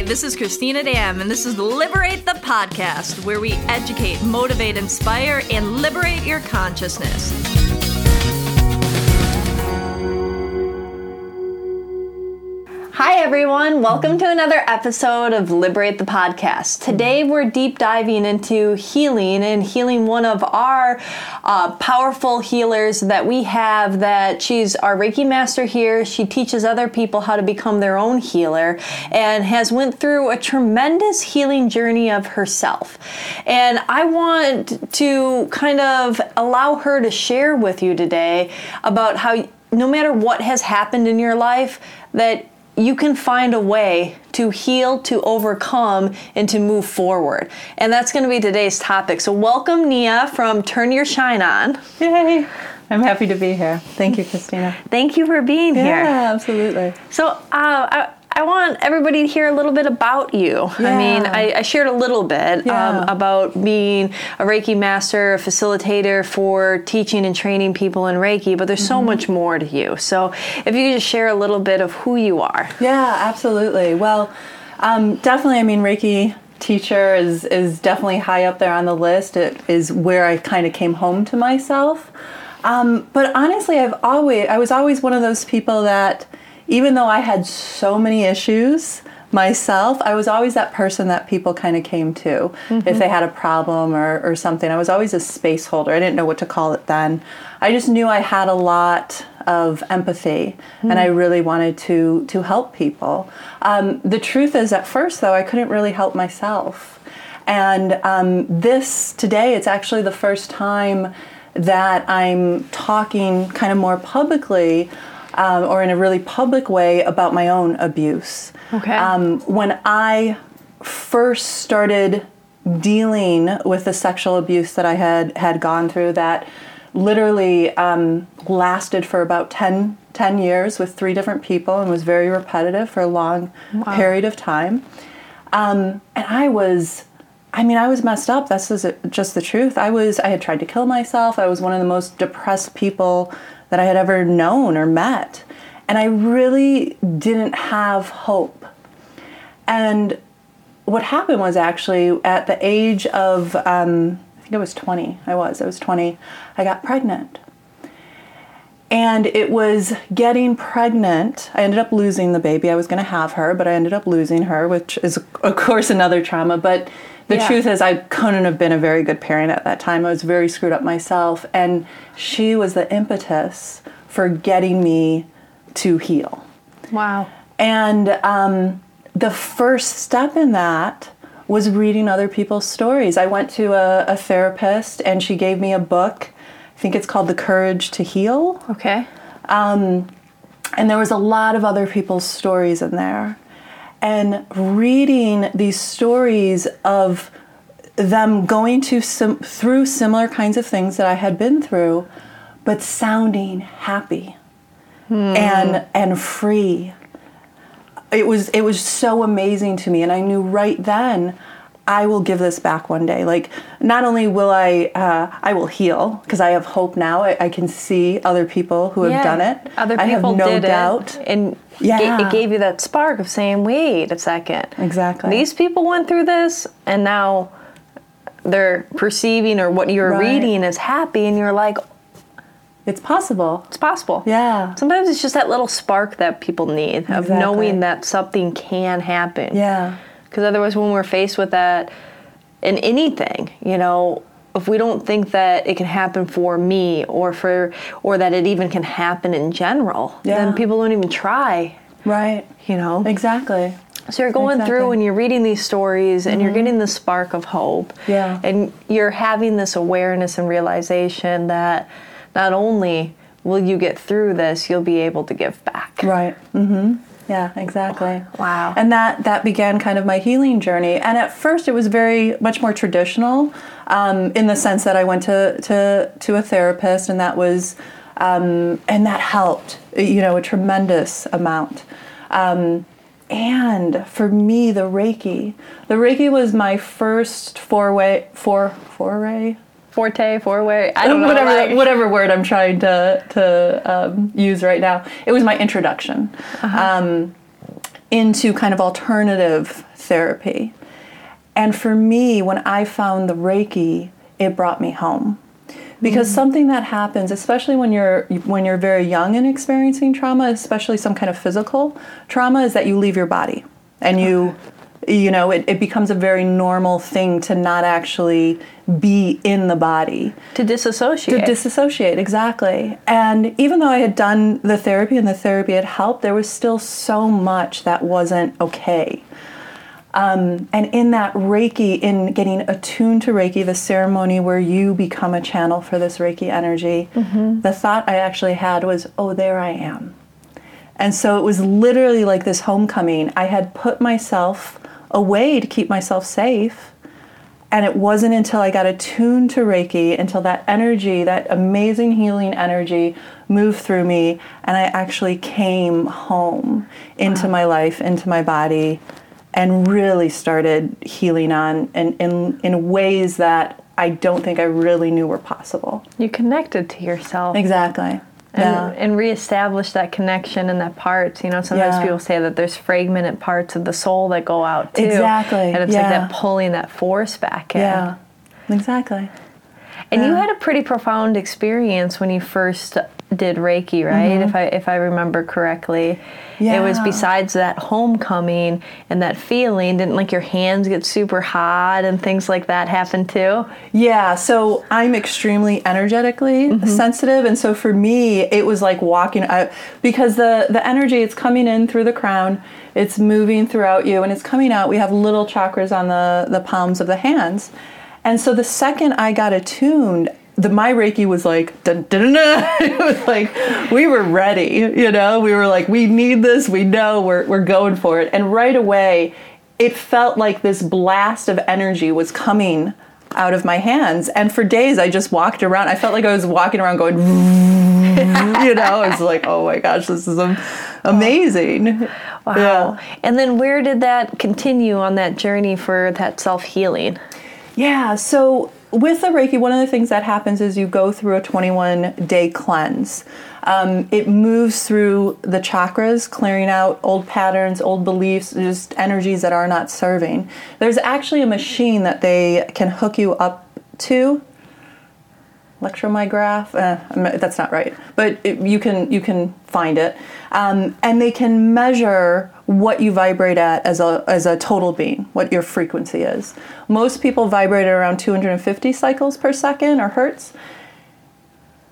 Hi, this is Christina Dam, and this is Liberate the Podcast, where we educate, motivate, inspire, and liberate your consciousness. Everyone. Welcome to another episode of Liberate the Podcast. Today, we're deep diving into healing and healing one of our uh, powerful healers that we have. That she's our Reiki master here. She teaches other people how to become their own healer and has went through a tremendous healing journey of herself. And I want to kind of allow her to share with you today about how no matter what has happened in your life, that you can find a way to heal, to overcome, and to move forward. And that's going to be today's topic. So, welcome, Nia from Turn Your Shine On. Yay! I'm happy to be here. Thank you, Christina. Thank you for being yeah, here. Yeah, absolutely. So, uh, I, I want everybody to hear a little bit about you. Yeah. I mean, I, I, shared a little bit yeah. um, about being a Reiki master, a facilitator for teaching and training people in Reiki, but there's so mm-hmm. much more to you. So, if you could just share a little bit of who you are. Yeah, absolutely. Well, um, definitely, I mean, Reiki teacher is, is definitely high up there on the list. It is where I kind of came home to myself. Um, but honestly, I've always, I was always one of those people that even though I had so many issues myself, I was always that person that people kind of came to mm-hmm. if they had a problem or, or something. I was always a space holder. I didn't know what to call it then. I just knew I had a lot of empathy mm-hmm. and I really wanted to to help people. Um, the truth is, at first though, I couldn't really help myself. And um, this today, it's actually the first time that I'm talking kind of more publicly um, or in a really public way about my own abuse. Okay. Um, when I first started dealing with the sexual abuse that I had had gone through, that literally um, lasted for about 10, 10, years with three different people and was very repetitive for a long wow. period of time. Um, and I was. I mean, I was messed up. That's just the truth. I was. I had tried to kill myself. I was one of the most depressed people that I had ever known or met. And I really didn't have hope. And what happened was actually at the age of, um, I think I was 20, I was, I was 20, I got pregnant. And it was getting pregnant. I ended up losing the baby. I was going to have her, but I ended up losing her, which is, of course, another trauma. But the yeah. truth is, I couldn't have been a very good parent at that time. I was very screwed up myself. And she was the impetus for getting me to heal. Wow. And um, the first step in that was reading other people's stories. I went to a, a therapist and she gave me a book. I think it's called The Courage to Heal. Okay. Um, and there was a lot of other people's stories in there and reading these stories of them going to sim- through similar kinds of things that I had been through, but sounding happy hmm. and and free. It was it was so amazing to me, and I knew right then I will give this back one day. Like, not only will I, uh, I will heal because I have hope now. I, I, can see other people who have yeah, done it. Other people I have no did doubt. It, and yeah. it gave you that spark of saying, "Wait a second, exactly." These people went through this, and now they're perceiving or what you're right. reading as happy, and you're like, it's possible. It's possible. Yeah. Sometimes it's just that little spark that people need of exactly. knowing that something can happen. Yeah. Because otherwise, when we're faced with that in anything, you know, if we don't think that it can happen for me or for or that it even can happen in general, yeah. then people don't even try. Right. You know. Exactly. So you're going exactly. through and you're reading these stories and mm-hmm. you're getting the spark of hope. Yeah. And you're having this awareness and realization that not only will you get through this, you'll be able to give back. Right. Mhm. Yeah, exactly. Wow. And that that began kind of my healing journey. And at first, it was very much more traditional, um, in the sense that I went to to to a therapist, and that was, um, and that helped, you know, a tremendous amount. Um, and for me, the Reiki, the Reiki was my first four, foray, forte, four way. I don't know whatever like. whatever word I'm trying to to um, use right now. It was my introduction, uh-huh. um, into kind of alternative therapy. And for me, when I found the Reiki, it brought me home. Because mm. something that happens, especially when you're when you're very young and experiencing trauma, especially some kind of physical trauma, is that you leave your body and you you know it, it becomes a very normal thing to not actually be in the body. To disassociate. To disassociate exactly. And even though i had done the therapy and the therapy had helped there was still so much that wasn't okay. Um, and in that reiki in getting attuned to reiki the ceremony where you become a channel for this reiki energy mm-hmm. the thought i actually had was oh there i am. And so it was literally like this homecoming. I had put myself a way to keep myself safe. And it wasn't until I got attuned to Reiki, until that energy, that amazing healing energy, moved through me, and I actually came home into wow. my life, into my body, and really started healing on in, in, in ways that I don't think I really knew were possible. You connected to yourself. Exactly and, yeah. and reestablish that connection and that part. You know, sometimes yeah. people say that there's fragmented parts of the soul that go out too. Exactly. And it's yeah. like that pulling that force back in. Yeah, exactly. And you had a pretty profound experience when you first did Reiki, right? Mm-hmm. If I if I remember correctly. Yeah. It was besides that homecoming and that feeling, didn't like your hands get super hot and things like that happen too? Yeah, so I'm extremely energetically mm-hmm. sensitive and so for me it was like walking out because the the energy it's coming in through the crown, it's moving throughout you and it's coming out. We have little chakras on the the palms of the hands. And so the second I got attuned, the my Reiki was like dun, dun, dun, it was like we were ready, you know. We were like, we need this, we know we're we're going for it. And right away it felt like this blast of energy was coming out of my hands. And for days I just walked around. I felt like I was walking around going you know, it's like, oh my gosh, this is amazing. Wow. Yeah. And then where did that continue on that journey for that self healing? Yeah, so with the Reiki, one of the things that happens is you go through a 21 day cleanse. Um, it moves through the chakras, clearing out old patterns, old beliefs, just energies that are not serving. There's actually a machine that they can hook you up to. Electromyograph, uh, that's not right, but it, you can you can find it, um, and they can measure what you vibrate at as a, as a total being, what your frequency is. Most people vibrate at around 250 cycles per second or hertz.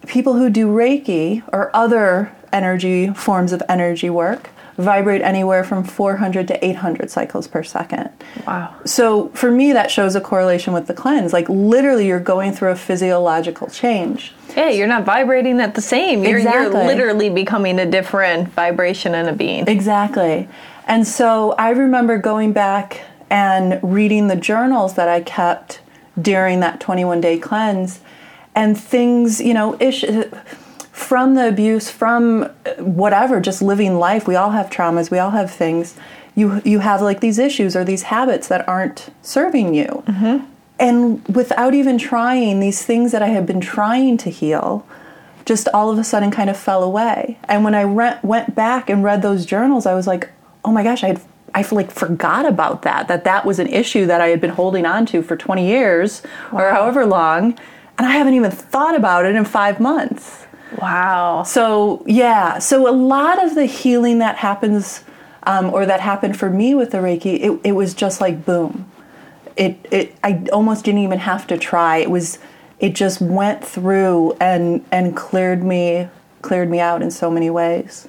People who do Reiki or other energy forms of energy work vibrate anywhere from 400 to 800 cycles per second. Wow. So for me, that shows a correlation with the cleanse. Like literally, you're going through a physiological change. Yeah, you're not vibrating at the same. You're, exactly. you're literally becoming a different vibration and a being. Exactly. And so I remember going back and reading the journals that I kept during that 21 day cleanse and things, you know, ish from the abuse, from whatever, just living life. We all have traumas, we all have things. You, you have like these issues or these habits that aren't serving you. Mm-hmm. And without even trying, these things that I had been trying to heal just all of a sudden kind of fell away. And when I re- went back and read those journals, I was like, oh my gosh, I had I like forgot about that that that was an issue that I had been holding on to for 20 years wow. or however long and I haven't even thought about it in 5 months. Wow. So, yeah, so a lot of the healing that happens um, or that happened for me with the Reiki, it, it was just like boom. It, it, I almost didn't even have to try. It was, it just went through and, and cleared me, cleared me out in so many ways.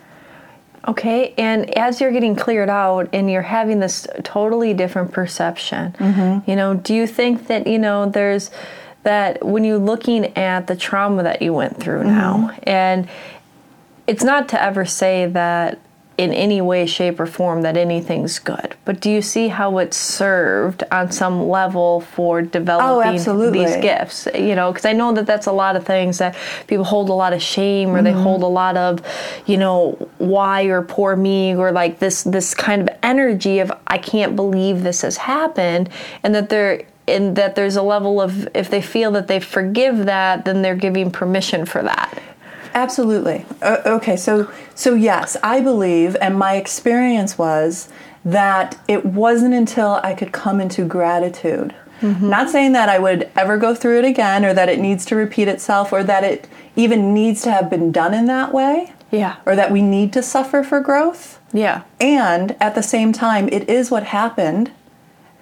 Okay, and as you're getting cleared out and you're having this totally different perception, mm-hmm. you know, do you think that, you know, there's that when you're looking at the trauma that you went through mm-hmm. now, and it's not to ever say that in any way, shape, or form that anything's good. But do you see how it's served on some level for developing oh, these gifts? You know, because I know that that's a lot of things that people hold a lot of shame, or mm-hmm. they hold a lot of, you know, why or poor me, or like this this kind of energy of I can't believe this has happened, and that they're and that there's a level of if they feel that they forgive that, then they're giving permission for that. Absolutely. Uh, okay, so so yes, I believe, and my experience was that it wasn't until I could come into gratitude. Not saying that I would ever go through it again, or that it needs to repeat itself, or that it even needs to have been done in that way, Yeah. or that we need to suffer for growth. Yeah. And at the same time, it is what happened.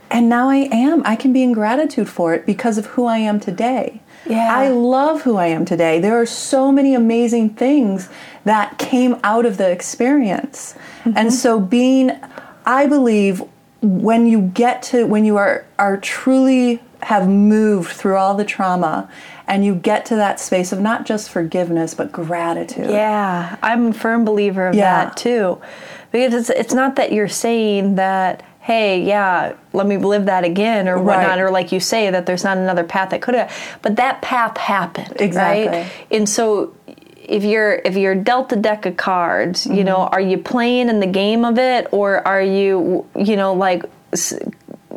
And now I am. I can be in gratitude for it because of who I am today. Yeah. I love who I am today. There are so many amazing things that came out of the experience. And mm-hmm. so being I believe when you get to when you are are truly have moved through all the trauma and you get to that space of not just forgiveness but gratitude. Yeah, I'm a firm believer of Yeah. that too. Because it's it's not that you're saying that, hey, yeah, let me live that again or whatnot, or like you say that there's not another path that could have, but that path happened, Exactly. right? And so if you're if you're dealt a deck of cards, you know, Mm-hmm. are you playing in the game of it, or are you, you know, like.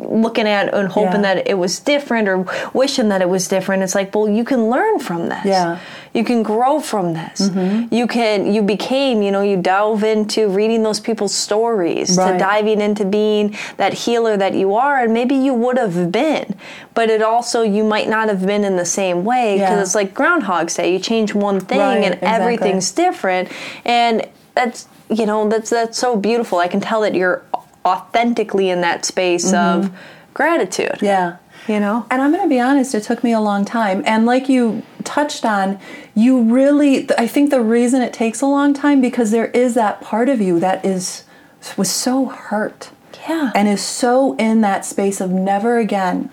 Looking at and hoping Yeah. that it was different or wishing that it was different it's like well you can learn from this Yeah. you can grow from this Mm-hmm. you can you became you know you delve into reading those people's stories to diving into being that healer that you are and maybe you would have been but it also you might not have been in the same way because Yeah. it's like groundhog's day you change one thing Right, and exactly. everything's different and that's you know that's that's so beautiful i can tell that you're authentically in that space of gratitude Mm-hmm. Yeah. you know And I'm going to be honest, it took me a long time. And like you touched on, you really, I think the reason it takes a long time because there is that part of you that is was so hurt. Yeah. And is so in that space of never again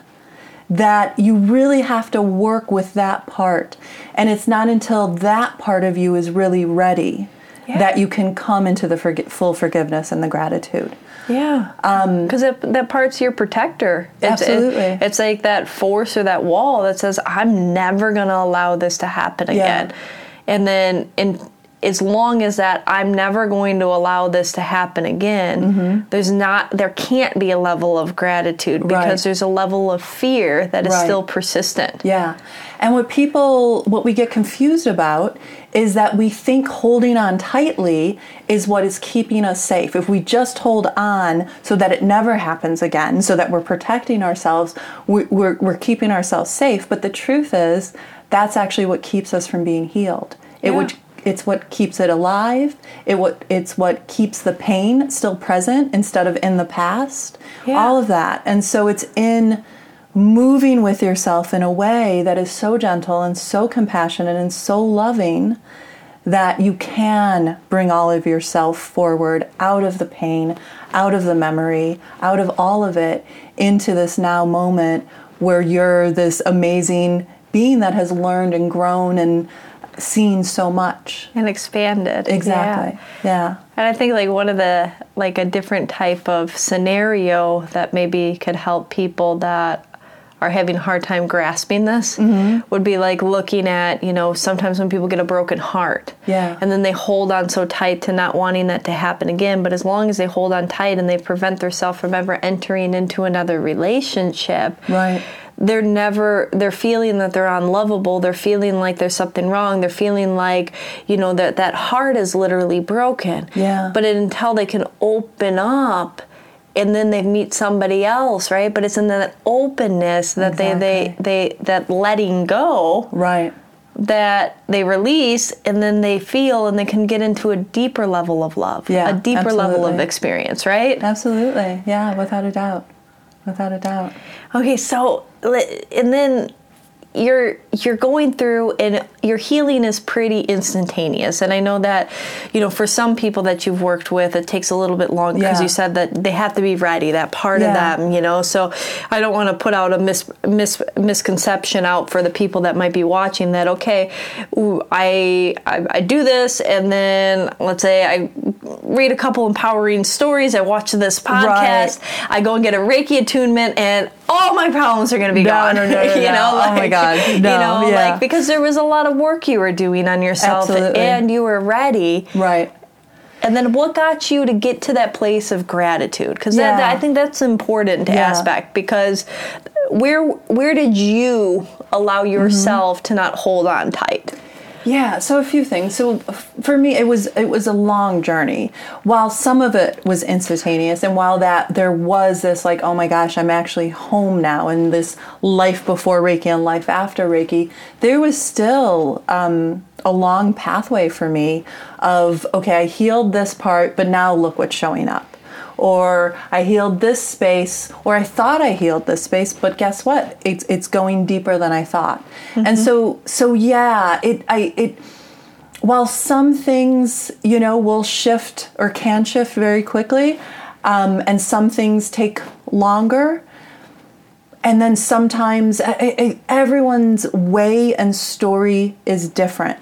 that you really have to work with that part. And it's not until that part of you is really ready Yeah. that you can come into the forgi- full forgiveness and the gratitude. Yeah, um, because that that part's your protector. It's, it- Absolutely. it's like that force or that wall that says, "I'm never going to allow this to happen again." And then, in as long as that, I'm never going to allow this to happen again. Mm-hmm. There's not, there can't be a level of gratitude because Right. there's a level of fear that is Right. still persistent. Yeah. And what people, what we get confused about is that we think holding on tightly is what is keeping us safe. If we just hold on so that it never happens again, so that we're protecting ourselves, we- we're, we're keeping ourselves safe. But the truth is, that's actually what keeps us from being healed. It Yeah. would it's what keeps it alive. It what it's what keeps the pain still present instead of in the past. Yeah. All of that. And so it's in moving with yourself in a way that is so gentle and so compassionate and so loving that you can bring all of yourself forward out of the pain, out of the memory, out of all of it into this now moment where you're this amazing being that has learned and grown and seen so much. And expanded. Exactly. Yeah. Yeah. And I think like one of the like a different type of scenario that maybe could help people that are having a hard time grasping this Mm-hmm. would be like looking at, you know, sometimes when people get a broken heart. Yeah. And then they hold on so tight to not wanting that to happen again. But as long as they hold on tight and they prevent themselves from ever entering into another relationship, Right. They're never they're feeling that they're unlovable they're feeling like there's something wrong they're feeling like you know that that heart is literally broken Yeah. but until they can open up and then they meet somebody else right but it's in that openness that they they they that letting go Right. that they release and then they feel and they can get into a deeper level of love Yeah, a deeper level of experience right Absolutely. Yeah, without a doubt. Without a doubt. Okay, so and then you're you're going through and your healing is pretty instantaneous and i know that you know for some people that you've worked with it takes a little bit longer because Yeah. you said that they have to be ready that part Yeah. of them you know so i don't want to put out a mis, mis, misconception out for the people that might be watching that okay ooh, I, I i do this and then let's say i read a couple empowering stories i watch this podcast I go and get a Reiki attunement, and all my problems are going to be No, gone. no, no, no, you no. know, Oh my God. you know, yeah. like because there was a lot of work you were doing on yourself, Absolutely. and you were ready. Right. And then, what got you to get to that place of gratitude? Because Yeah. I think that's an important Yeah. aspect. Because where where did you allow Mm-hmm. yourself to not hold on tight? Yeah, so a few things. So for me, it was it was a long journey. While some of it was instantaneous, and while that there was this like, oh my gosh, I'm actually home now, and this life before Reiki and life after Reiki, there was still um, a long pathway for me of okay, I healed this part, but now look what's showing up or I healed this space, or I thought I healed this space, but guess what? It's it's going deeper than I thought. Mm-hmm. And so so yeah, it I it while some things you know will shift or can shift very quickly, um, and some things take longer. And then sometimes I, I, everyone's way and story is different.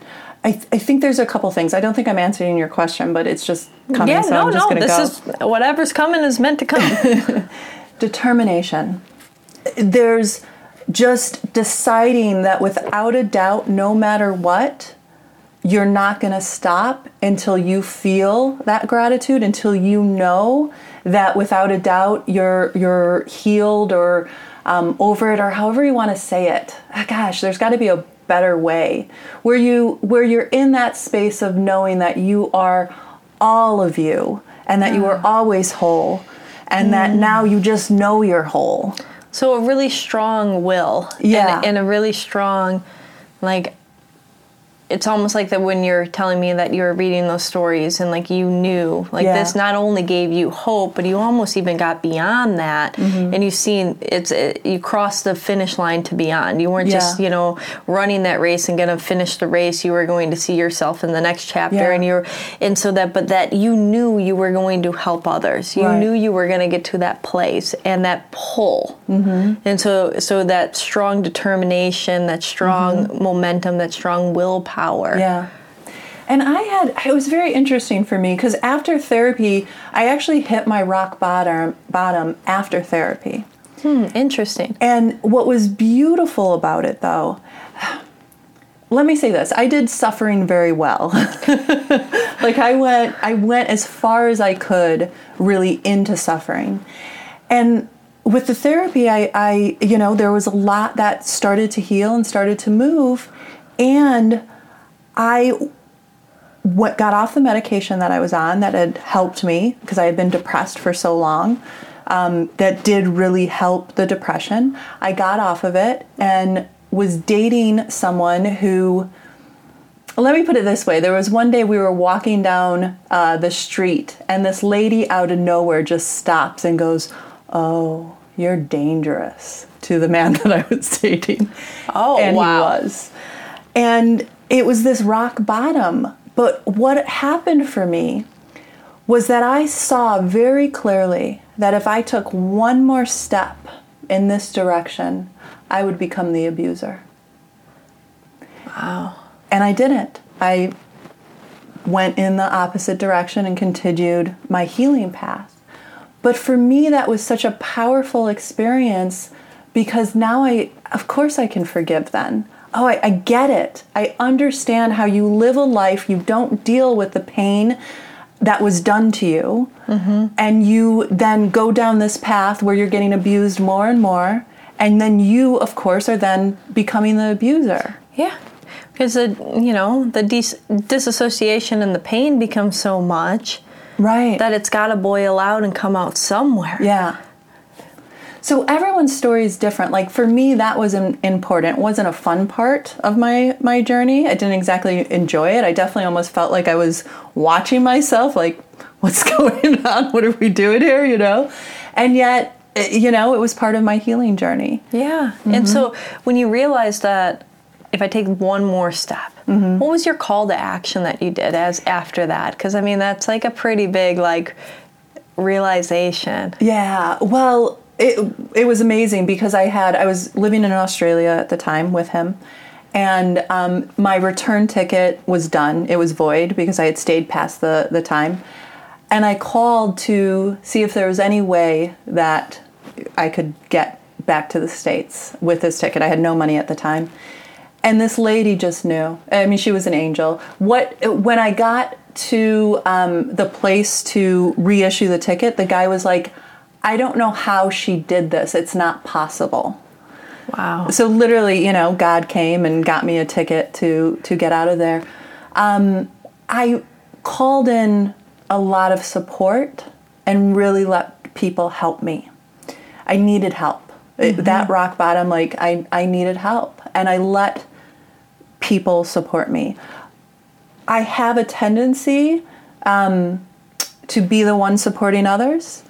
I, th- I think there's a couple things. I don't think I'm answering your question, but it's just coming. Yeah, so no, I'm just no. This go. is whatever's coming is meant to come. Determination. There's just deciding that without a doubt, no matter what, you're not going to stop until you feel that gratitude, until you know that without a doubt you're you're healed or um, over it, or however you want to say it. Ah, gosh, there's got to be a better way where you where you're in that space of knowing that you are all of you and that you are always whole and mm. that now you just know you're whole. So a really strong will yeah. and, and a really strong like it's almost like that when you're telling me that you were reading those stories and like you knew like yeah. this not only gave you hope but you almost even got beyond that mm-hmm. and you've seen it's it, you crossed the finish line to beyond you weren't yeah. just you know running that race and going to finish the race you were going to see yourself in the next chapter yeah. and you're and so that but that you knew you were going to help others you right. knew you were going to get to that place and that pull mm-hmm. and so so that strong determination that strong mm-hmm. momentum that strong willpower power. Yeah. And I had, it was very interesting for me because after therapy, I actually hit my rock bottom, bottom after therapy. Hmm, interesting. And what was beautiful about it though, let me say this i did suffering very well like i went i went as far as i could really into suffering and with the therapy i i you know there was a lot that started to heal and started to move and I what got off the medication that I was on that had helped me because I had been depressed for so long. Um, that did really help the depression. I got off of it and was dating someone who. Let me put it this way. There was one day we were walking down uh, the street, and this lady out of nowhere just stops and goes, Oh, you're dangerous to the man that I was dating. Oh, and wow. he was. And it was this rock bottom. But what happened for me was that I saw very clearly that if I took one more step in this direction, I would become the abuser. Wow. And I didn't. I went in the opposite direction and continued my healing path. But for me, that was such a powerful experience because now I, of course, I can forgive then oh, I, I get it. I understand how you live a life, you don't deal with the pain that was done to you, mm-hmm. and you then go down this path where you're getting abused more and more, and then you, of course, are then becoming the abuser. Yeah. Because the you know the dis- disassociation and the pain becomes so much, right? That it's got to boil out and come out somewhere. Yeah. So everyone's story is different. Like for me, that was important. It wasn't a fun part of my my journey. I didn't exactly enjoy it. I definitely almost felt like I was watching myself. Like, what's going on? What are we doing here? You know, and yet, eh, you know, it was part of my healing journey. Yeah. Mm-hmm. And so when you realized that if I take one more step, mm-hmm. what was your call to action that you did as after that? Because I mean, that's like a pretty big like realization. Yeah. Well, it it was amazing because I had I was living in Australia at the time with him, and um, my return ticket was done. It was void because I had stayed past the the time, and I called to see if there was any way that I could get back to the states with this ticket. I had no money at the time, and this lady just knew. I mean, she was an angel. What when I got to um, the place to reissue the ticket, the guy was like I don't know how she did this. It's not possible. Wow. So literally, you know, God came and got me a ticket to to get out of there. Um, I called in a lot of support and really let people help me. I needed help. It- that rock bottom, like I, I needed help, and I let people support me. I have a tendency um, to be the one supporting others,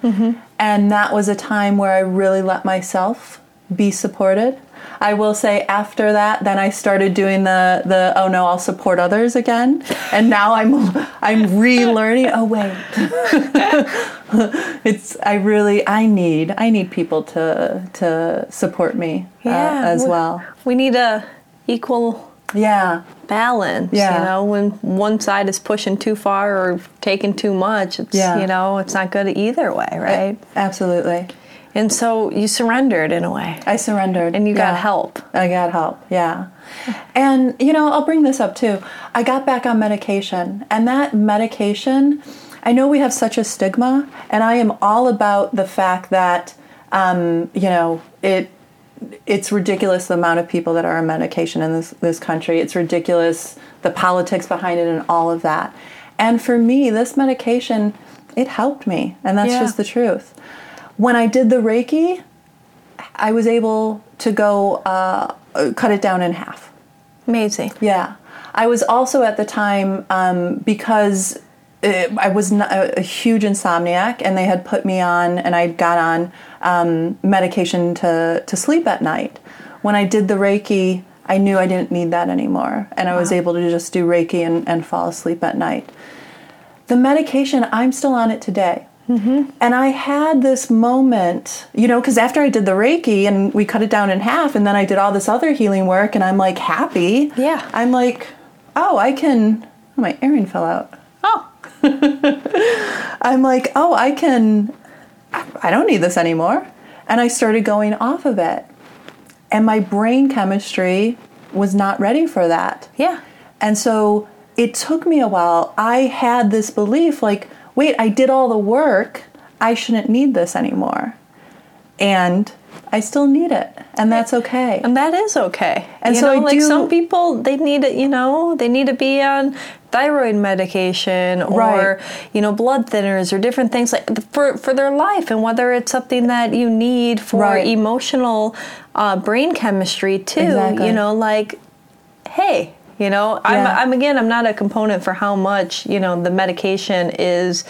and that was a time where I really let myself be supported. I will say after that, then I started doing the the oh no, I'll support others again, and now I'm I'm relearning. Oh wait, it's I really I need I need people to to support me uh, as we- well. We need a equal Yeah, balance. Yeah. You know, when one side is pushing too far or taking too much, it's Yeah. you know, it's not good either way, right? absolutely. And so you surrendered in a way. I surrendered, And you got help. I got help, yeah. And, you know, I'll bring this up too. I got back on medication, and that medication, I know we have such a stigma, and I am all about the fact that, um, you know, it. It's ridiculous the amount of people that are on medication in this, this country. It's ridiculous the politics behind it and all of that. And for me, this medication, it helped me, and that's Yeah. just the truth. When I did the Reiki, I was able to go uh, cut it down in half. Amazing. Yeah. I was also at the time um, because uh I was not a, a huge insomniac, and they had put me on, and I got on um, medication to to sleep at night. When I did the Reiki, I knew I didn't need that anymore, and I was able to just do Reiki and, and fall asleep at night. The medication, I'm still on it today. And I had this moment, you know, because after I did the Reiki and we cut it down in half, and then I did all this other healing work, and I'm like happy. Yeah. I'm like, oh, I can. Oh, my earring fell out. Oh, I'm like, oh, I can. I don't need this anymore. And I started going off of it. And my brain chemistry was not ready for that. yeah. And so it took me a while. I had this belief like, wait, I did all the work. I shouldn't need this anymore. And I still need it. And that's okay. And that is okay. And you so know, like do- some people, they need it. You know, they need to be on thyroid medication or Right. you know blood thinners or different things like for for their life. And whether it's something that you need for Right. emotional uh, brain chemistry too. Exactly. You know, like hey. You know, I'm, I'm again, I'm not a component for how much, you know, the medication is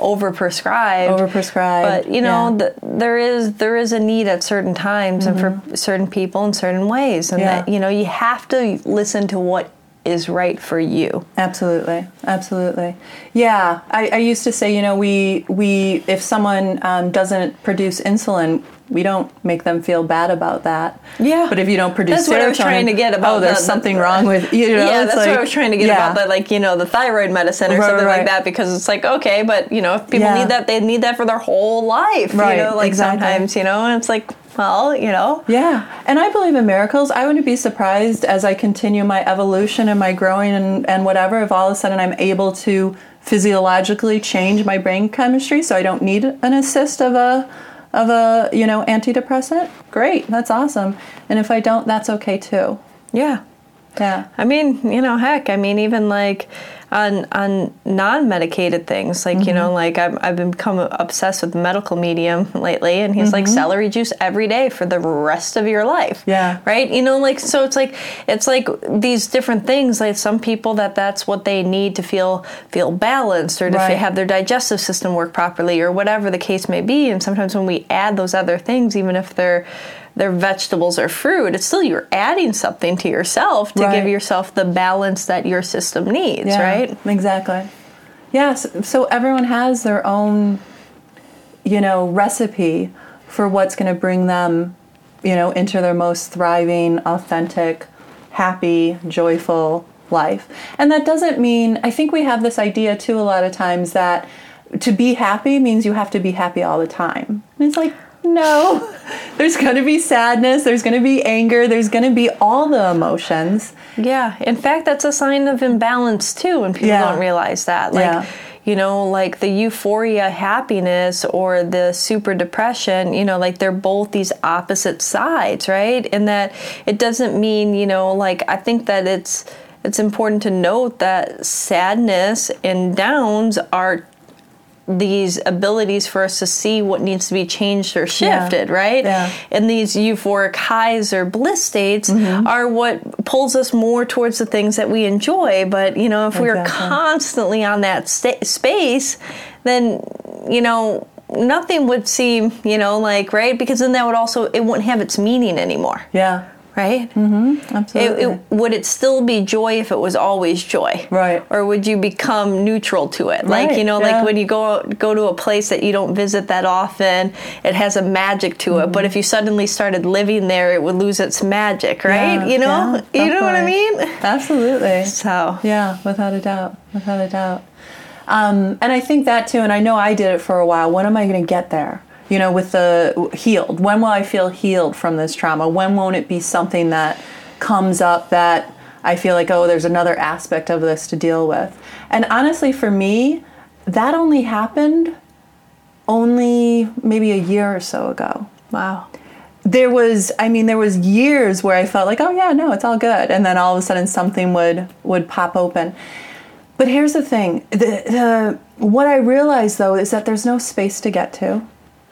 overprescribed. Overprescribed, But, you know, yeah. the, there is there is a need at certain times and for certain people in certain ways and Mm-hmm. Yeah. that you know you have to listen to what is right for you Absolutely, absolutely. Yeah, I, I used to say, you know, we we if someone um, doesn't produce insulin, we don't make them feel bad about that. Yeah. But if you don't produce That's what I was trying to get about oh, there's the- the- something wrong with you. know, yeah that's what i was trying to get yeah. about that like you know the thyroid medicine or Right, something right, like that because it's like okay but you know if people Yeah. need that they need that for their whole life Right, you know like exactly. sometimes you know and it's like well you know Yeah, and I believe in miracles. I wouldn't be surprised as I continue my evolution and my growing and, and whatever if all of a sudden I'm able to physiologically change my brain chemistry so I don't need an assist of a of a you know antidepressant. Great, that's awesome. And if I don't, that's okay too. yeah Yeah. I mean, you know, heck, I mean, even like on on non-medicated things, like you Mm-hmm. know, like I've I've become obsessed with the medical medium lately, and he's like celery juice every day for the rest of your life. Mm-hmm. Yeah. right. You know, like so it's like it's like these different things. Like some people that that's what they need to feel feel balanced or to Right. have their digestive system work properly or whatever the case may be. And sometimes when we add those other things, even if they're they're vegetables or fruit, it's still you're adding something to yourself to Right. give yourself the balance that your system needs, Yeah, right? Exactly. Yes. So everyone has their own, you know, recipe for what's going to bring them, you know, into their most thriving, authentic, happy, joyful life. And that doesn't mean, I think we have this idea too a lot of times that to be happy means you have to be happy all the time. And it's like, no, there's going to be sadness, there's going to be anger, there's going to be all the emotions. Yeah. In fact, that's a sign of imbalance too when people Yeah. don't realize that. Like, Yeah. you know, like the euphoria happiness or the super depression, you know, like they're both these opposite sides, right? And that it doesn't mean, you know, like I think that it's it's important to note that sadness and downs are these abilities for us to see what needs to be changed or shifted, Yeah. right? Yeah. And these euphoric highs or bliss states Mm-hmm. are what pulls us more towards the things that we enjoy. But, you know, if we are constantly on that sta- space, then, you know, nothing would seem, you know, like, right? Because then that would also, it wouldn't have its meaning anymore, Yeah. Right? Absolutely. It, it, would it still be joy if it was always joy? Right. Or would you become neutral to it? Like Right, you know, yeah. like when you go go to a place that you don't visit that often, it has a magic to it. Mm-hmm. But if you suddenly started living there, it would lose its magic, right? Yeah, you know, yeah, you know what I mean? Absolutely. So Yeah, without a doubt. Without a doubt. Um, and I think that too, and I know I did it for a while. When am I going to get there? You know, with the healed. When will I feel healed from this trauma? When won't it be something that comes up that I feel like, oh, there's another aspect of this to deal with? And honestly, for me, that only happened only maybe a year or so ago wow. there was i mean there was years where i felt like oh yeah no it's all good and then all of a sudden something would would pop open but here's the thing the, the what i realized though is that there's no space to get to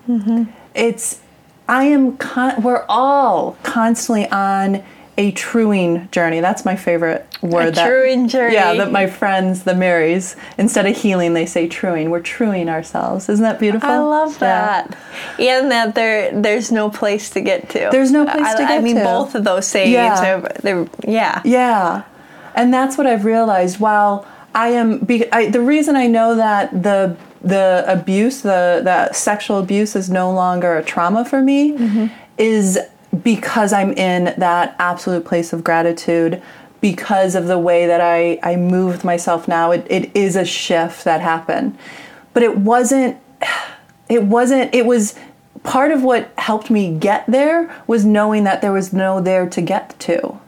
Mm-hmm. it's i am con- we're all constantly on a truing journey that's my favorite word that truing journey. yeah that my friends the marys instead of healing they say truing we're truing ourselves isn't that beautiful I love Yeah. that, and that there there's no place to get to. There's no place I, to get to. I mean, to. both of those sayings Yeah. are they're yeah. Yeah, and that's what I've realized. While I am, be, I, the reason I know that the the abuse, the the sexual abuse, is no longer a trauma for me, mm-hmm. is because I'm in that absolute place of gratitude. Because of the way that I, I moved myself now, it, it is a shift that happened. But it wasn't it wasn't it was part of what helped me get there was knowing that there was no there to get to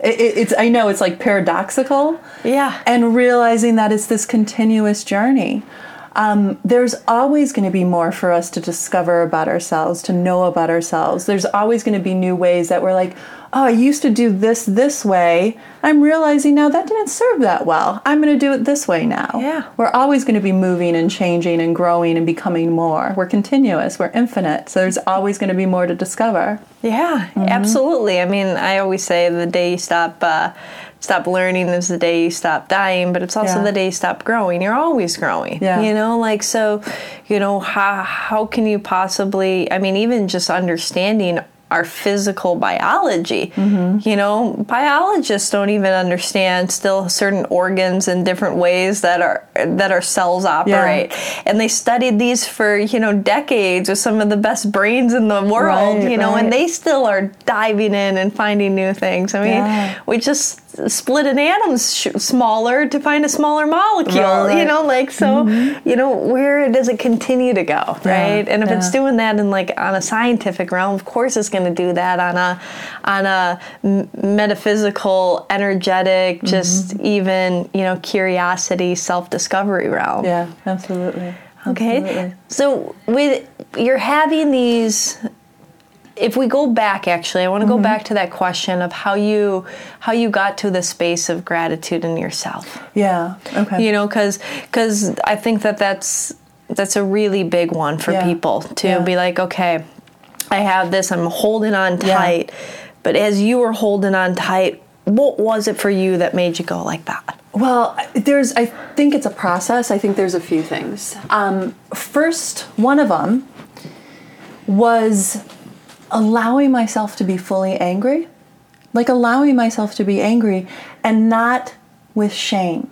it, it- it's i know it's like paradoxical Yeah. and realizing that it's this continuous journey um, there's always going to be more for us to discover about ourselves to know about ourselves. There's always going to be new ways that we're like oh i used to do this this way. I'm realizing now that didn't serve that well. I'm going to do it this way now. Yeah. we're always going to be moving and changing and growing and becoming more. We're continuous. We're infinite. So there's always going to be more to discover. Yeah, Mm-hmm. absolutely. I mean, I always say the day you stop uh, stop learning is the day you stop dying, but it's also Yeah. the day you stop growing. You're always growing. Yeah. You know, like so, you know, how how can you possibly I mean, even just understanding our physical biology. Mm-hmm. You know, biologists don't even understand still certain organs and different ways that our that our cells operate. Yeah. And they studied these for, you know, decades with some of the best brains in the world, Right, you know, and they still are diving in and finding new things. I mean, Yeah. we just split an atom sh- smaller to find a smaller molecule, Right, you know, like so, mm-hmm. you know, where does it continue to go, right? And if it's doing that in like on a scientific realm, of course it's going to do that on a on a m- metaphysical, energetic, mm-hmm. just even, you know, curiosity, self-discovery realm. yeah absolutely Okay. Absolutely. So with you're having these if we go back actually, I want to go back to that question of how you how you got to the space of gratitude in yourself. yeah okay You know, cuz cuz I think that that's that's a really big one for Yeah. people to Yeah. be like, okay, I have this, I'm holding on tight Yeah. But as you were holding on tight, what was it for you that made you go like that? Well, there's, I think it's a process. I think there's a few things. Um, first, one of them was allowing myself to be fully angry, like allowing myself to be angry and not with shame.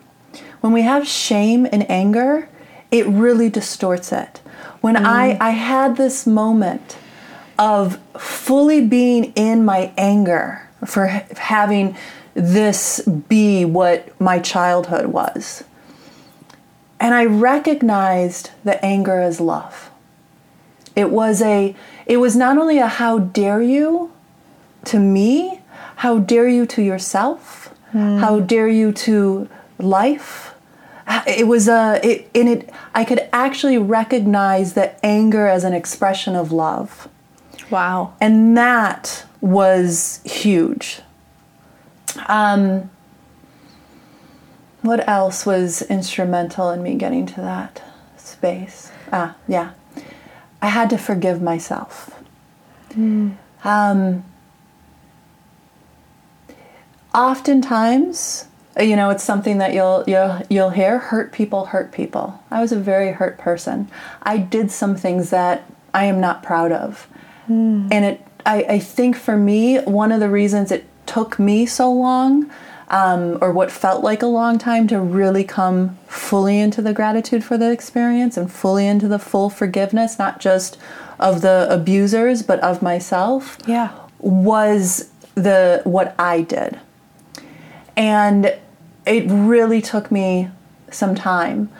When we have shame and anger, it really distorts it. When mm. I, I had this moment of fully being in my anger for having this be what my childhood was. And I recognized the anger as love. It was a it was not only a how dare you to me, how dare you to yourself, how dare you to life, it was a it in it I could actually recognize the anger as an expression of love. Wow. And that was huge. Um, what else was instrumental in me getting to that space? Ah, yeah. I had to forgive myself. Hmm. Um, oftentimes, uh, you know, it's something that you'll you'll you'll hear. Hurt people hurt people. I was a very hurt person. I did some things that I am not proud of, hmm. and it. I, I think for me, one of the reasons it took me so long, um, or what felt like a long time, to really come fully into the gratitude for the experience and fully into the full forgiveness, not just of the abusers, but of myself Yeah. was the what I did. And it really took me some time.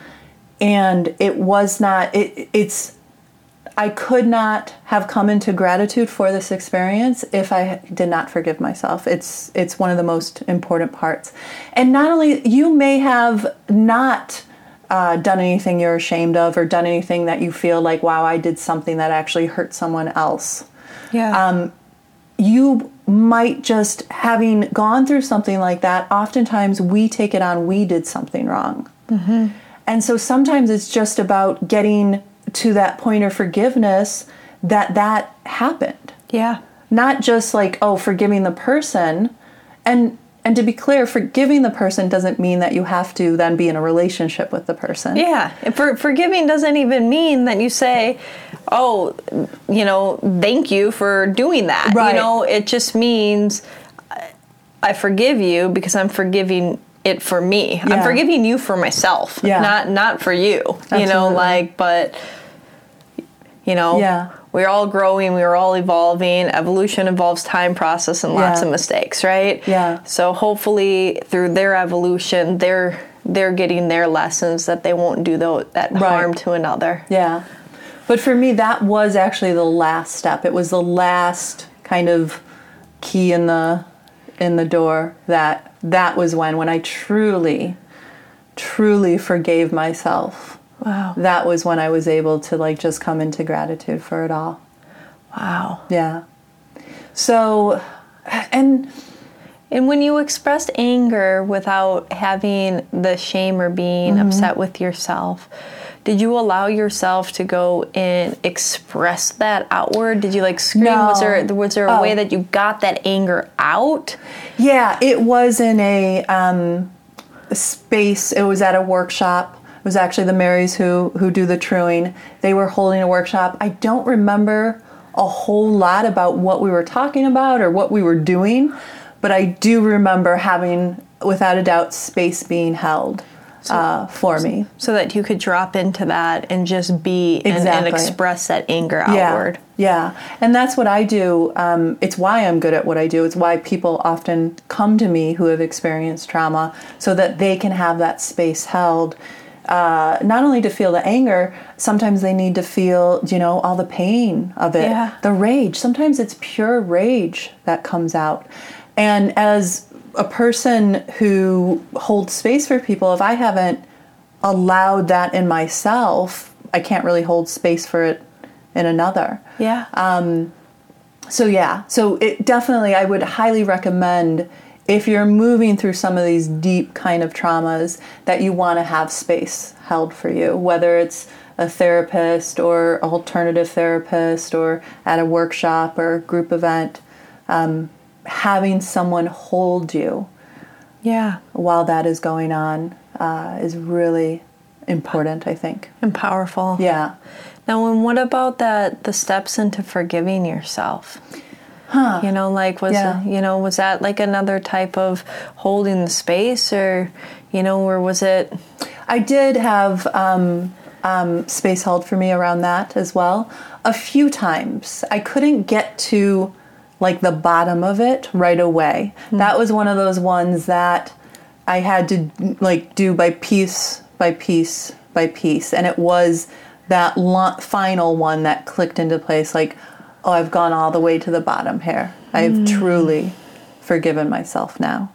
And it was not it it's I could not have come into gratitude for this experience if I did not forgive myself. It's it's one of the most important parts. And not only you may have not uh, done anything you're ashamed of or done anything that you feel like wow I did something that actually hurt someone else Yeah. you might just having gone through something like that oftentimes we take it on we did something wrong and so sometimes it's just about getting to that point of forgiveness that that happened yeah. not just like oh forgiving the person and and to be clear forgiving the person doesn't mean that you have to then be in a relationship with the person Yeah, and for, forgiving doesn't even mean that you say, "Oh, you know, thank you for doing that." Right. You know, it just means I- I forgive you because I'm forgiving it for me. I'm forgiving you for myself, Yeah. not not for you. Absolutely. You know, like, but you know, Yeah. we're all growing, we're all evolving. Evolution involves time, process, and lots Yeah. of mistakes, right? Yeah. So hopefully, through their evolution, they're they're getting their lessons that they won't do tho- that Right. harm to another. Yeah. But for me, that was actually the last step. It was the last kind of key in the in the door that that was when when I truly truly forgave myself. Wow. That was when I was able to like just come into gratitude for it all. Wow. Yeah. So and And when you expressed anger without having the shame or being Mm-hmm. upset with yourself, did you allow yourself to go and express that outward? Did you like scream? Was there was there a Oh. way that you got that anger out? Yeah, it was in a um, space. It was at a workshop. It was actually the Marys who who do the truing. They were holding a workshop. I don't remember a whole lot about what we were talking about or what we were doing, but I do remember having, without a doubt, space being held uh, for me. So that you could drop into that and just be and, and express that anger Yeah, outward. Yeah, and that's what I do. Um, it's why I'm good at what I do. It's why people often come to me who have experienced trauma so that they can have that space held. Uh, not only to feel the anger, sometimes they need to feel, you know, all the pain of it, Yeah. the rage. Sometimes it's pure rage that comes out. And as a person who holds space for people, if I haven't allowed that in myself, I can't really hold space for it in another. Yeah. Um, So yeah, so it definitely I would highly recommend if you're moving through some of these deep kind of traumas that you want to have space held for you, whether it's a therapist or alternative therapist or at a workshop or group event, um, having someone hold you yeah. while that is going on uh, is really important. I think. And powerful. Yeah. Now, and what about that? The steps into forgiving yourself. Huh. You know, like was Yeah. you know was that like another type of holding the space, or you know, or was it? I did have um, um, space held for me around that as well. A few times. I couldn't get to like the bottom of it right away. That was one of those ones that I had to like do by piece by piece by piece. And it was that lo- final one that clicked into place like, oh, I've gone all the way to the bottom here. I've truly forgiven myself now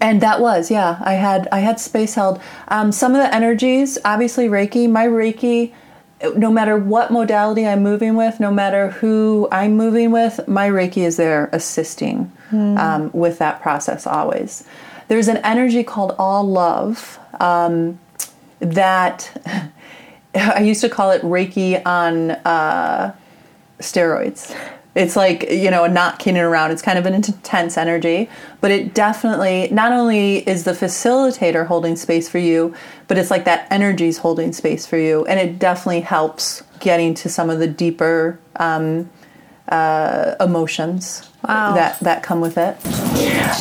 And that was, yeah. I had I had space held. Um, some of the energies, obviously Reiki. My Reiki, no matter what modality I'm moving with, no matter who I'm moving with, my Reiki is there assisting um, with that process always. There's an energy called all love um, that I used to call it Reiki on uh, steroids. It's like, you know, not kidding around. It's kind of an intense energy, but it definitely, not only is the facilitator holding space for you, but it's like that energy's holding space for you. And it definitely helps getting to some of the deeper um, uh, emotions Wow. that, that come with it.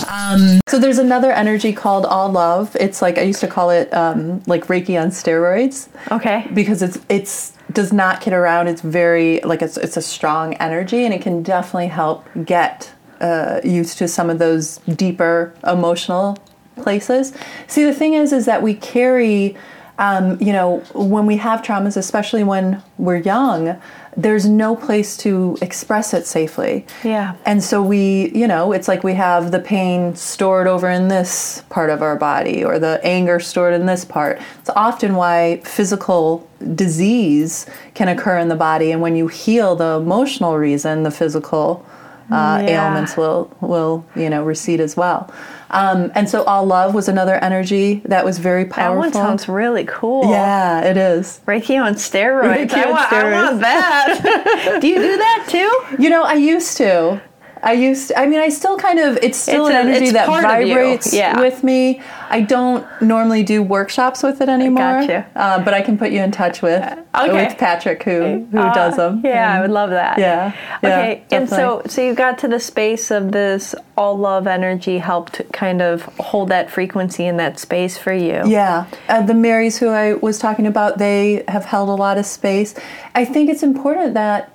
Um, so there's another energy called all love. It's like, I used to call it um, like Reiki on steroids Okay. because it's it's does not kid around. It's very like it's it's a strong energy, and it can definitely help get uh, used to some of those deeper emotional places. See, the thing is, is that we carry. Um, you know, when we have traumas, especially when we're young, there's no place to express it safely. Yeah. And so we, you know, it's like we have the pain stored over in this part of our body or the anger stored in this part. It's often why physical disease can occur in the body. And when you heal the emotional reason, the physical uh, Yeah. ailments will, will, you know, recede as well. Um, and so all love was another energy that was very powerful. That one sounds really cool. yeah, it is. Reiki on steroids. Reiki I, on want, I steroids. want that. do you do that too? You know, I used to. I used. To, I mean, I still kind of. It's still It's an energy that part of you, vibrates yeah. with me. I don't normally do workshops with it anymore. Gotcha. Uh, but I can put you in touch with okay. with Patrick, who who Uh, does them. Yeah, I would love that. Yeah, yeah, Okay, and so so you got to the space of this all love energy helped kind of hold that frequency in that space for you. Yeah, uh, the Marys who I was talking about, they have held a lot of space. I think it's important that uh,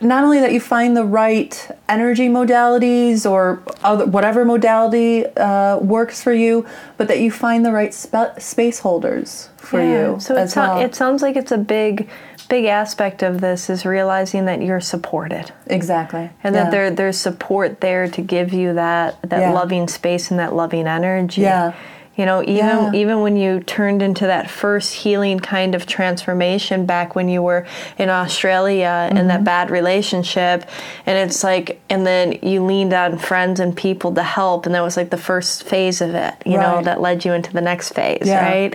not only that you find the right energy modalities or other, whatever modality uh, works for you, but that you find the right spe- space holders for Yeah, you So it, sou- well. it sounds like it's a big, big aspect of this is realizing that you're supported exactly, and yeah. that there there's support there to give you that that Yeah. loving space and that loving energy. Yeah. You know, even Yeah. even when you turned into that first healing kind of transformation back when you were in Australia in Mm-hmm. that bad relationship, and it's like, and then you leaned on friends and people to help, and that was like the first phase of it. You know, that led you into the next phase, Yeah. right?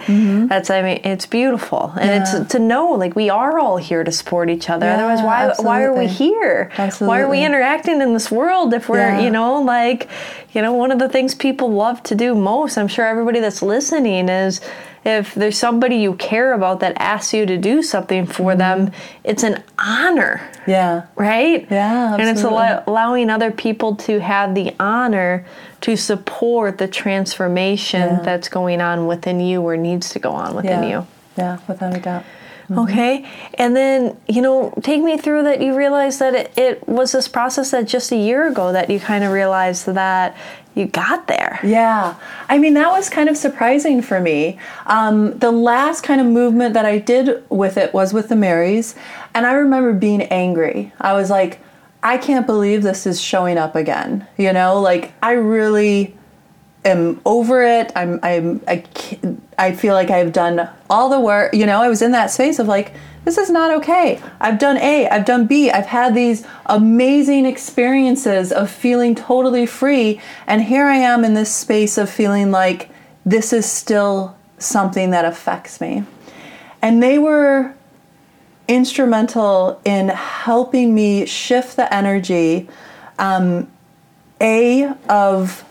That's I mean, it's beautiful, and Yeah. it's to know like we are all here to support each other. Otherwise, why why are we absolutely. here? Why are we interacting in this world if we're you know like you know one of the things people love to do most i'm sure everybody that's listening is if there's somebody you care about that asks you to do something for mm-hmm. them it's an honor yeah, right Yeah, and it's absolutely. allow- allowing other people to have the honor to support the transformation Yeah. that's going on within you or needs to go on within yeah, you yeah, without a doubt. Mm-hmm. Okay. And then, you know, take me through that you realized that it, it was this process that just a year ago that you kind of realized that you got there. Yeah, I mean that was kind of surprising for me. Um, the last kind of movement that I did with it was with the Marys, and I remember being angry. I was like, I can't believe this is showing up again. You know, like I really am over it. I'm, I'm, I, I feel like I've done all the work. You know, I was in that space of like, this is not okay. I've done A, I've done B, I've had these amazing experiences of feeling totally free. And here I am in this space of feeling like this is still something that affects me. And they were instrumental in helping me shift the energy um, a of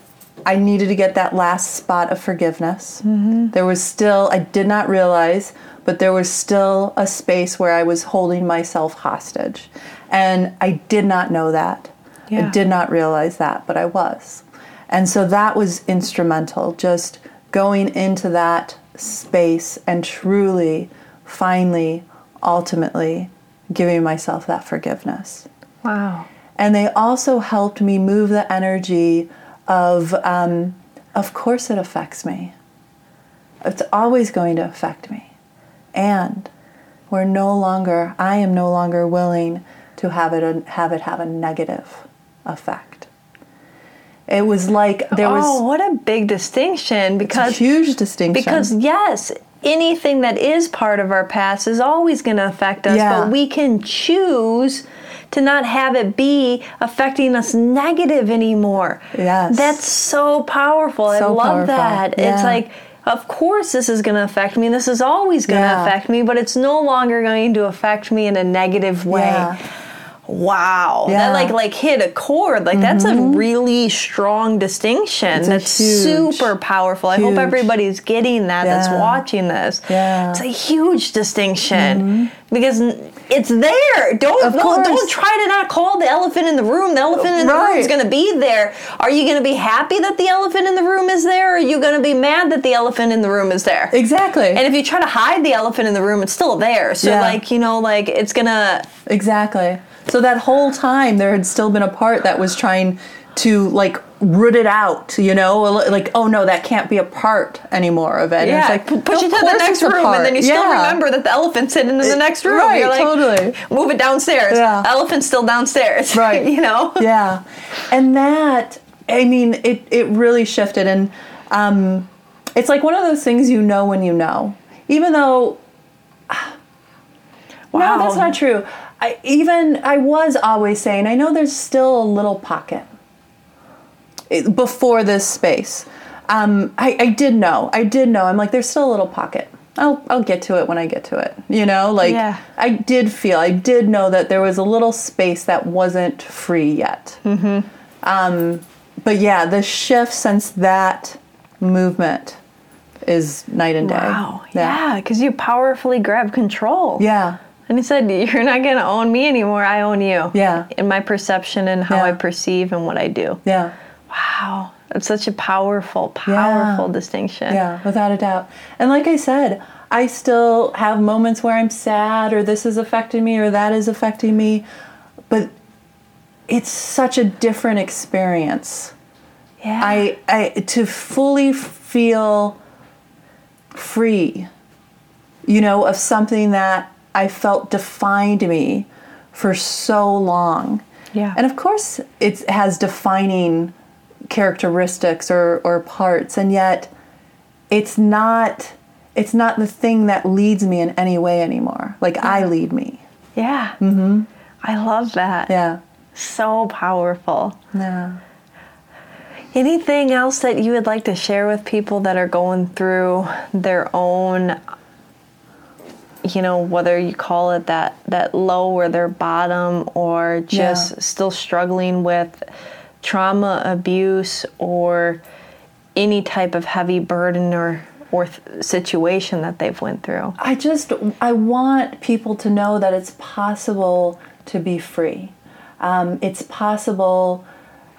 I needed to get that last spot of forgiveness. Mm-hmm. There was still I did not realize, but there was still a space where I was holding myself hostage, and I did not know that. Yeah. I did not realize that, but I was, and so that was instrumental. Just going into that space and truly, finally, ultimately, giving myself that forgiveness Wow. and they also helped me move the energy of um, of course it affects me it's always going to affect me and we're no longer i am no longer willing to have it have it have a negative effect It was like there was oh, what a big distinction a because huge distinction. because yes, anything that is part of our past is always going to affect us, Yeah. but we can choose to not have it be affecting us negative anymore. Yes. That's so powerful. I love powerful. that. It's like of course this is going to affect me. This is always going to Yeah. affect me, but it's no longer going to affect me in a negative way. Yeah. Wow. Yeah. Mm-hmm. That like like hit a chord. Like that's a really strong distinction. That's huge, super powerful. I hope everybody's getting that that's watching this. Yeah. Mm-hmm. It's a huge distinction because it's there. Don't no, don't try to not call the elephant in the room. The elephant in the room is going to be there. Are you going to be happy that the elephant in the room is there or are you going to be mad that the elephant in the room is there? exactly. And if you try to hide the elephant in the room, it's still there. So Yeah. like, you know, like it's going to Exactly. So that whole time there had still been a part that was trying to like root it out, you know, like oh no, that can't be a part anymore of it. And Yeah, it's like pu- push it to the next room, and then you part. still Yeah. remember that the elephant's sitting in the next room. right, You're like, totally. move it downstairs. Yeah. Elephant's still downstairs. Right. you know. yeah, and that I mean it it really shifted, and um, it's like one of those things you know when you know, even though. Wow. No, that's not true. I even I was always saying I know there's still a little pocket before this space. Um, I, I did know. I did know. I'm like, there's still a little pocket. I'll I'll get to it when I get to it. You know, like Yeah. I did feel. I did know that there was a little space that wasn't free yet. Mm-hmm. Um, but yeah, the shift since that movement is night and day. Wow. Yeah, because you powerfully grab control. Yeah. And he said, "You're not going to own me anymore. I own you. Yeah. In my perception and how Yeah. I perceive and what I do. Yeah. Wow. That's such a powerful, Yeah. powerful distinction. Yeah, without a doubt. And like I said, I still have moments where I'm sad or this is affecting me or that is affecting me, but it's such a different experience. Yeah. I, I to fully feel free, you know, of something that I felt defined me for so long. Yeah. And of course, it has defining characteristics or, or parts, and yet it's not it's not the thing that leads me in any way anymore. Like I lead me. yeah. Mm-hmm. I love that. Yeah. So powerful. Yeah. Anything else that you would like to share with people that are going through their own you know whether you call it that that low or their bottom or just Yeah. still struggling with trauma abuse or any type of heavy burden or or th- situation that they've went through I just I want people to know that it's possible to be free. Um, it's possible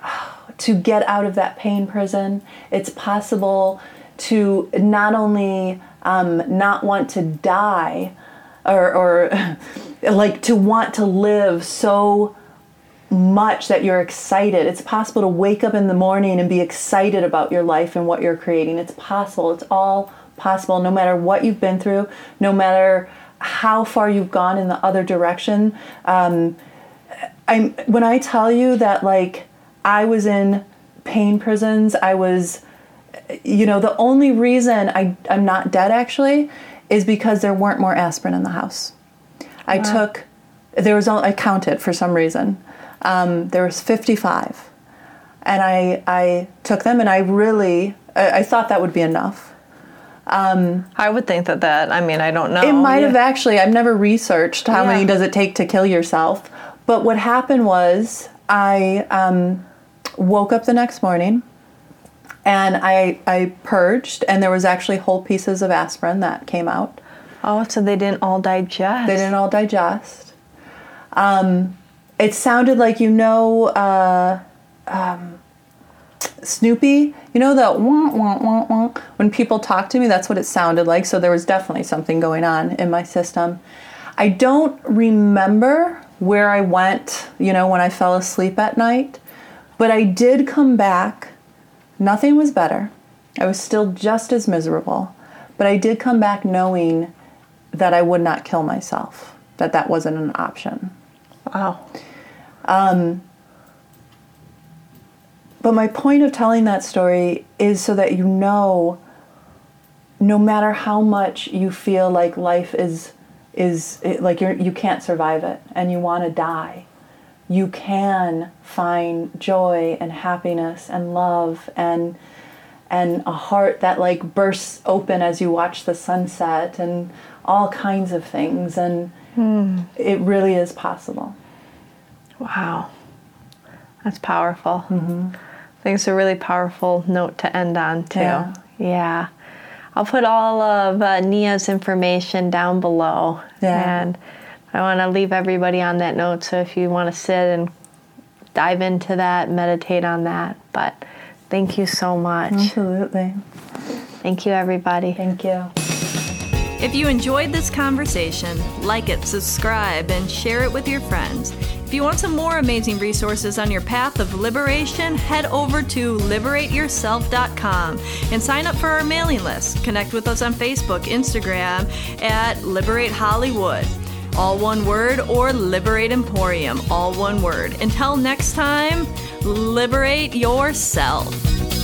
to get out of that pain prison. It's possible to not only um, not want to die, or, or like to want to live so much that you're excited. It's possible to wake up in the morning and be excited about your life and what you're creating. It's possible. It's all possible no matter what you've been through, no matter how far you've gone in the other direction. Um, I'm when I tell you that like I was in pain prisons, I was you know, the only reason I I'm not dead actually is because there weren't more aspirin in the house. I took there was only, I counted for some reason. Um, there was 55, and I I took them, and I really I, I thought that would be enough. i would think that that i mean i don't know It might Yeah. have actually. I've never researched how Yeah. many does it take to kill yourself. But what happened was I um, woke up the next morning and I I purged, and there was actually whole pieces of aspirin that came out. oh so they didn't all digest They didn't all digest. Um, it sounded like you know uh, um, Snoopy. You know the wah, wah, wah, wah. when people talk to me. That's what it sounded like. So there was definitely something going on in my system. I don't remember where I went. You know when I fell asleep at night, but I did come back. Nothing was better. I was still just as miserable, but I did come back knowing that I would not kill myself, that that wasn't an option. wow um, but my point of telling that story is so that you know no matter how much you feel like life is is it, like you're you can't survive it and you want to die you can find joy and happiness and love and and a heart that like bursts open as you watch the sunset and all kinds of things and Hmm. it really is possible Wow. That's powerful. Mm-hmm. I think it's a really powerful note to end on, too. Yeah. Yeah. I'll put all of uh, Nia's information down below. Yeah. And I want to leave everybody on that note. So if you want to sit and dive into that, meditate on that. But thank you so much. absolutely Thank you, everybody. thank you If you enjoyed this conversation, like it, subscribe, and share it with your friends. If you want some more amazing resources on your path of liberation, head over to liberateyourself.com and sign up for our mailing list. Connect with us on Facebook, Instagram at Liberate Hollywood. All one word, or Liberate Emporium, all one word. Until next time, liberate yourself.